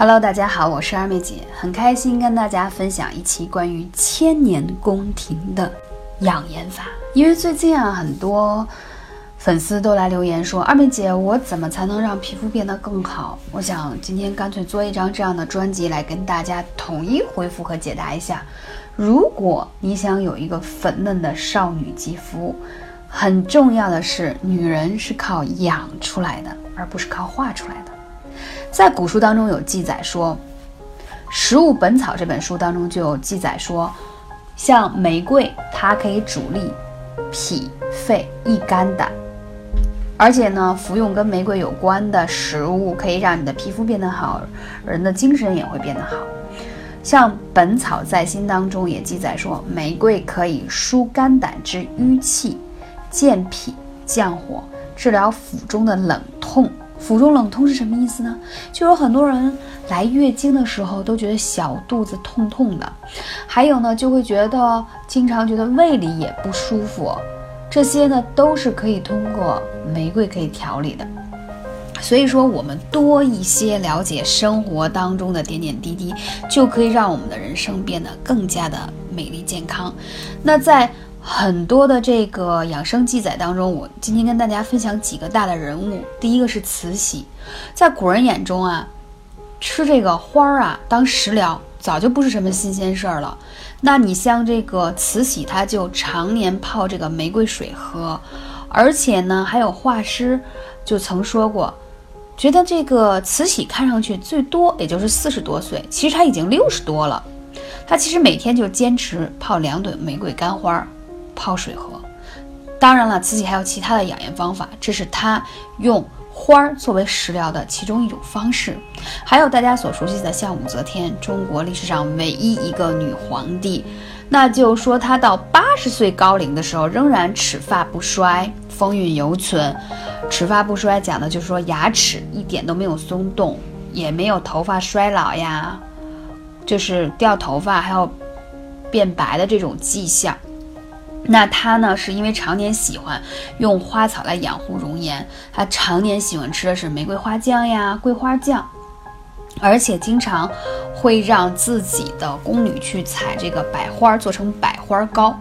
Hello，大家好，我是二妹姐，很开心跟大家分享一期关于千年宫廷的养颜法。因为最近啊，很多粉丝都来留言说，二妹姐，我怎么才能让皮肤变得更好？我想今天干脆做一张这样的专辑来跟大家统一回复和解答一下。如果你想有一个粉嫩的少女肌肤，很重要的是，女人是靠养出来的，而不是靠画出来的。在古书当中有记载说，《食物本草》这本书当中就有记载说，像玫瑰，它可以主力脾、肺、益肝胆，而且呢，服用跟玫瑰有关的食物可以让你的皮肤变得好，人的精神也会变得好。像《本草在心》当中也记载说，玫瑰可以疏肝胆之淤气，健脾降火，治疗腹中的冷痛。腹中冷痛是什么意思呢？就有很多人来月经的时候都觉得小肚子痛痛的，还有呢就会觉得经常觉得胃里也不舒服，这些呢都是可以通过玫瑰可以调理的。所以说，我们多一些了解生活当中的点点滴滴，就可以让我们的人生变得更加的美丽健康。那在很多的这个养生记载当中，我今天跟大家分享几个大的人物。第一个是慈禧，在古人眼中啊，吃这个花儿啊当食疗，早就不是什么新鲜事儿了。那你像这个慈禧，她就常年泡这个玫瑰水喝，而且呢，还有画师就曾说过，觉得这个慈禧看上去最多也就是四十多岁，其实她已经六十多了。她其实每天就坚持泡两朵玫瑰干花儿。泡水喝，当然了，慈禧还有其他的养颜方法，这是她用花儿作为食疗的其中一种方式。还有大家所熟悉的像武则天，中国历史上唯一一个女皇帝，那就说她到八十岁高龄的时候，仍然齿发不衰，风韵犹存。齿发不衰讲的就是说牙齿一点都没有松动，也没有头发衰老呀，就是掉头发还有变白的这种迹象。那他呢，是因为常年喜欢用花草来养护容颜，他常年喜欢吃的是玫瑰花酱呀、桂花酱，而且经常会让自己的宫女去采这个百花做成百花糕。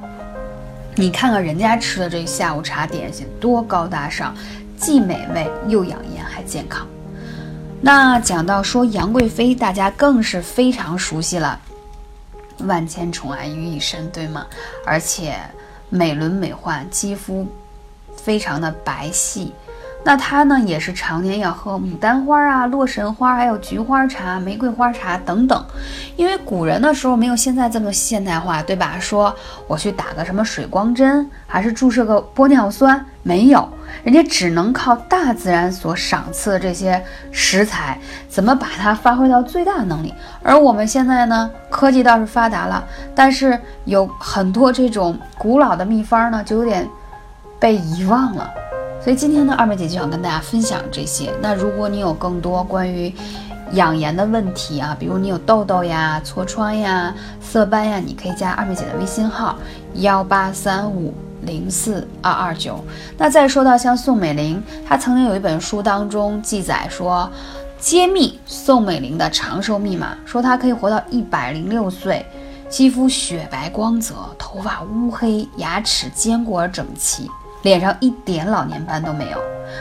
你看看人家吃的这下午茶点心多高大上，既美味又养颜还健康。那讲到说杨贵妃，大家更是非常熟悉了，万千宠爱于一身，对吗？而且。美轮美奂，肌肤非常的白皙。那他呢，也是常年要喝牡丹花啊、洛神花，还有菊花茶、玫瑰花茶等等。因为古人的时候没有现在这么现代化，对吧？说我去打个什么水光针，还是注射个玻尿酸，没有，人家只能靠大自然所赏赐的这些食材，怎么把它发挥到最大能力。而我们现在呢，科技倒是发达了，但是有很多这种古老的秘方呢，就有点被遗忘了。所以今天呢，二妹姐就想跟大家分享这些。那如果你有更多关于养颜的问题啊，比如你有痘痘呀、痤疮呀、色斑呀，你可以加二妹姐的微信号幺八三五零四二二九。那再说到像宋美龄，她曾经有一本书当中记载说，揭秘宋美龄的长寿密码，说她可以活到一百零六岁，肌肤雪白光泽，头发乌黑，牙齿坚固而整齐。脸上一点老年斑都没有，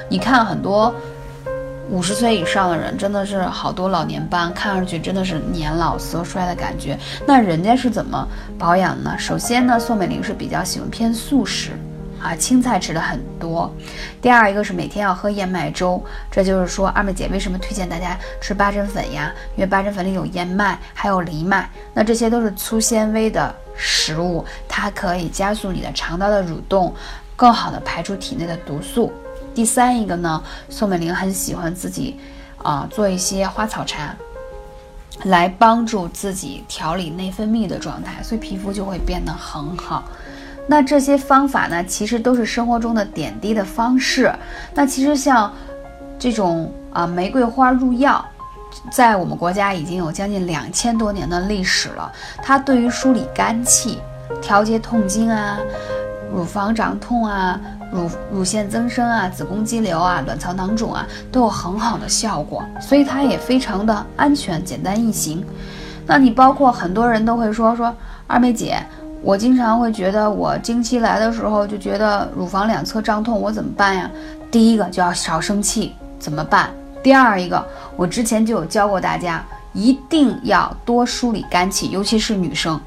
你看很多五十岁以上的人，真的是好多老年斑，看上去真的是年老色衰的感觉。那人家是怎么保养呢？首先呢，宋美龄是比较喜欢偏素食啊，青菜吃的很多。第二一个是每天要喝燕麦粥，这就是说二妹姐为什么推荐大家吃八珍粉呀？因为八珍粉里有燕麦，还有藜麦，那这些都是粗纤维的食物，它可以加速你的肠道的蠕动。更好的排出体内的毒素。第三一个呢，宋美龄很喜欢自己啊做一些花草茶，来帮助自己调理内分泌的状态，所以皮肤就会变得很好。那这些方法呢，其实都是生活中的点滴的方式。那其实像这种啊玫瑰花入药，在我们国家已经有将近两千多年的历史了。它对于梳理肝气、调节痛经啊。乳房长痛啊，乳乳腺增生啊、子宫肌瘤啊、卵巢囊肿啊都有很好的效果，所以它也非常的安全、简单易行。那你包括很多人都会说说二妹姐，我经常会觉得我经期来的时候就觉得乳房两侧胀痛，我怎么办呀？第一个就要少生气，怎么办？第二一个，我之前就有教过大家，一定要多梳理肝气，尤其是女生。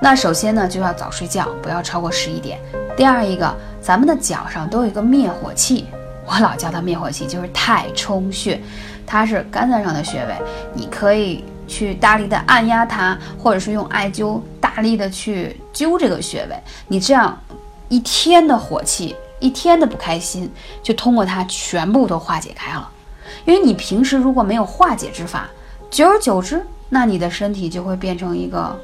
那首先呢，就要早睡觉，不要超过十一点。第二一个，咱们的脚上都有一个灭火器，我老叫它灭火器，就是太冲穴，它是肝脏上的穴位，你可以。去大力的按压它，或者是用艾灸大力的去灸这个穴位，你这样一天的火气，一天的不开心，就通过它全部都化解开了。因为你平时如果没有化解之法，久而久之，那你的身体就会变成一个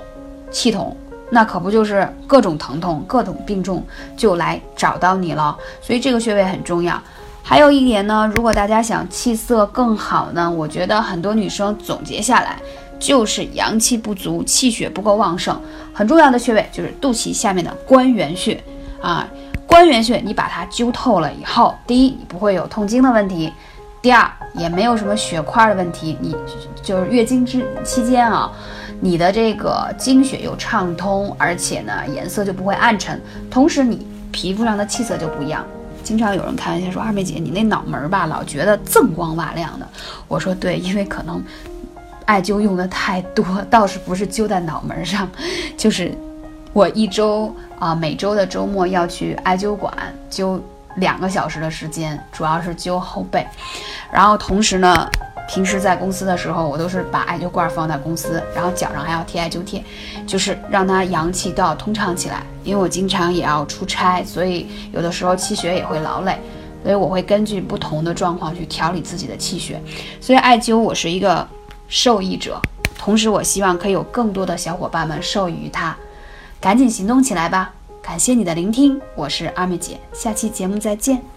气筒，那可不就是各种疼痛、各种病重就来找到你了。所以这个穴位很重要。还有一点呢，如果大家想气色更好呢，我觉得很多女生总结下来就是阳气不足，气血不够旺盛。很重要的穴位就是肚脐下面的关元穴啊，关元穴你把它灸透了以后，第一你不会有痛经的问题，第二也没有什么血块的问题，你就是月经之期间啊，你的这个经血又畅通，而且呢颜色就不会暗沉，同时你皮肤上的气色就不一样。经常有人开玩笑说：“二妹姐，你那脑门儿吧，老觉得锃光瓦亮的。”我说：“对，因为可能艾灸用的太多，倒是不是灸在脑门上，就是我一周啊，每周的周末要去艾灸馆灸两个小时的时间，主要是灸后背，然后同时呢。”平时在公司的时候，我都是把艾灸罐放在公司，然后脚上还要贴艾灸贴，就是让它阳气都要通畅起来。因为我经常也要出差，所以有的时候气血也会劳累，所以我会根据不同的状况去调理自己的气血。所以艾灸我是一个受益者，同时我希望可以有更多的小伙伴们受益于它，赶紧行动起来吧！感谢你的聆听，我是二妹姐，下期节目再见。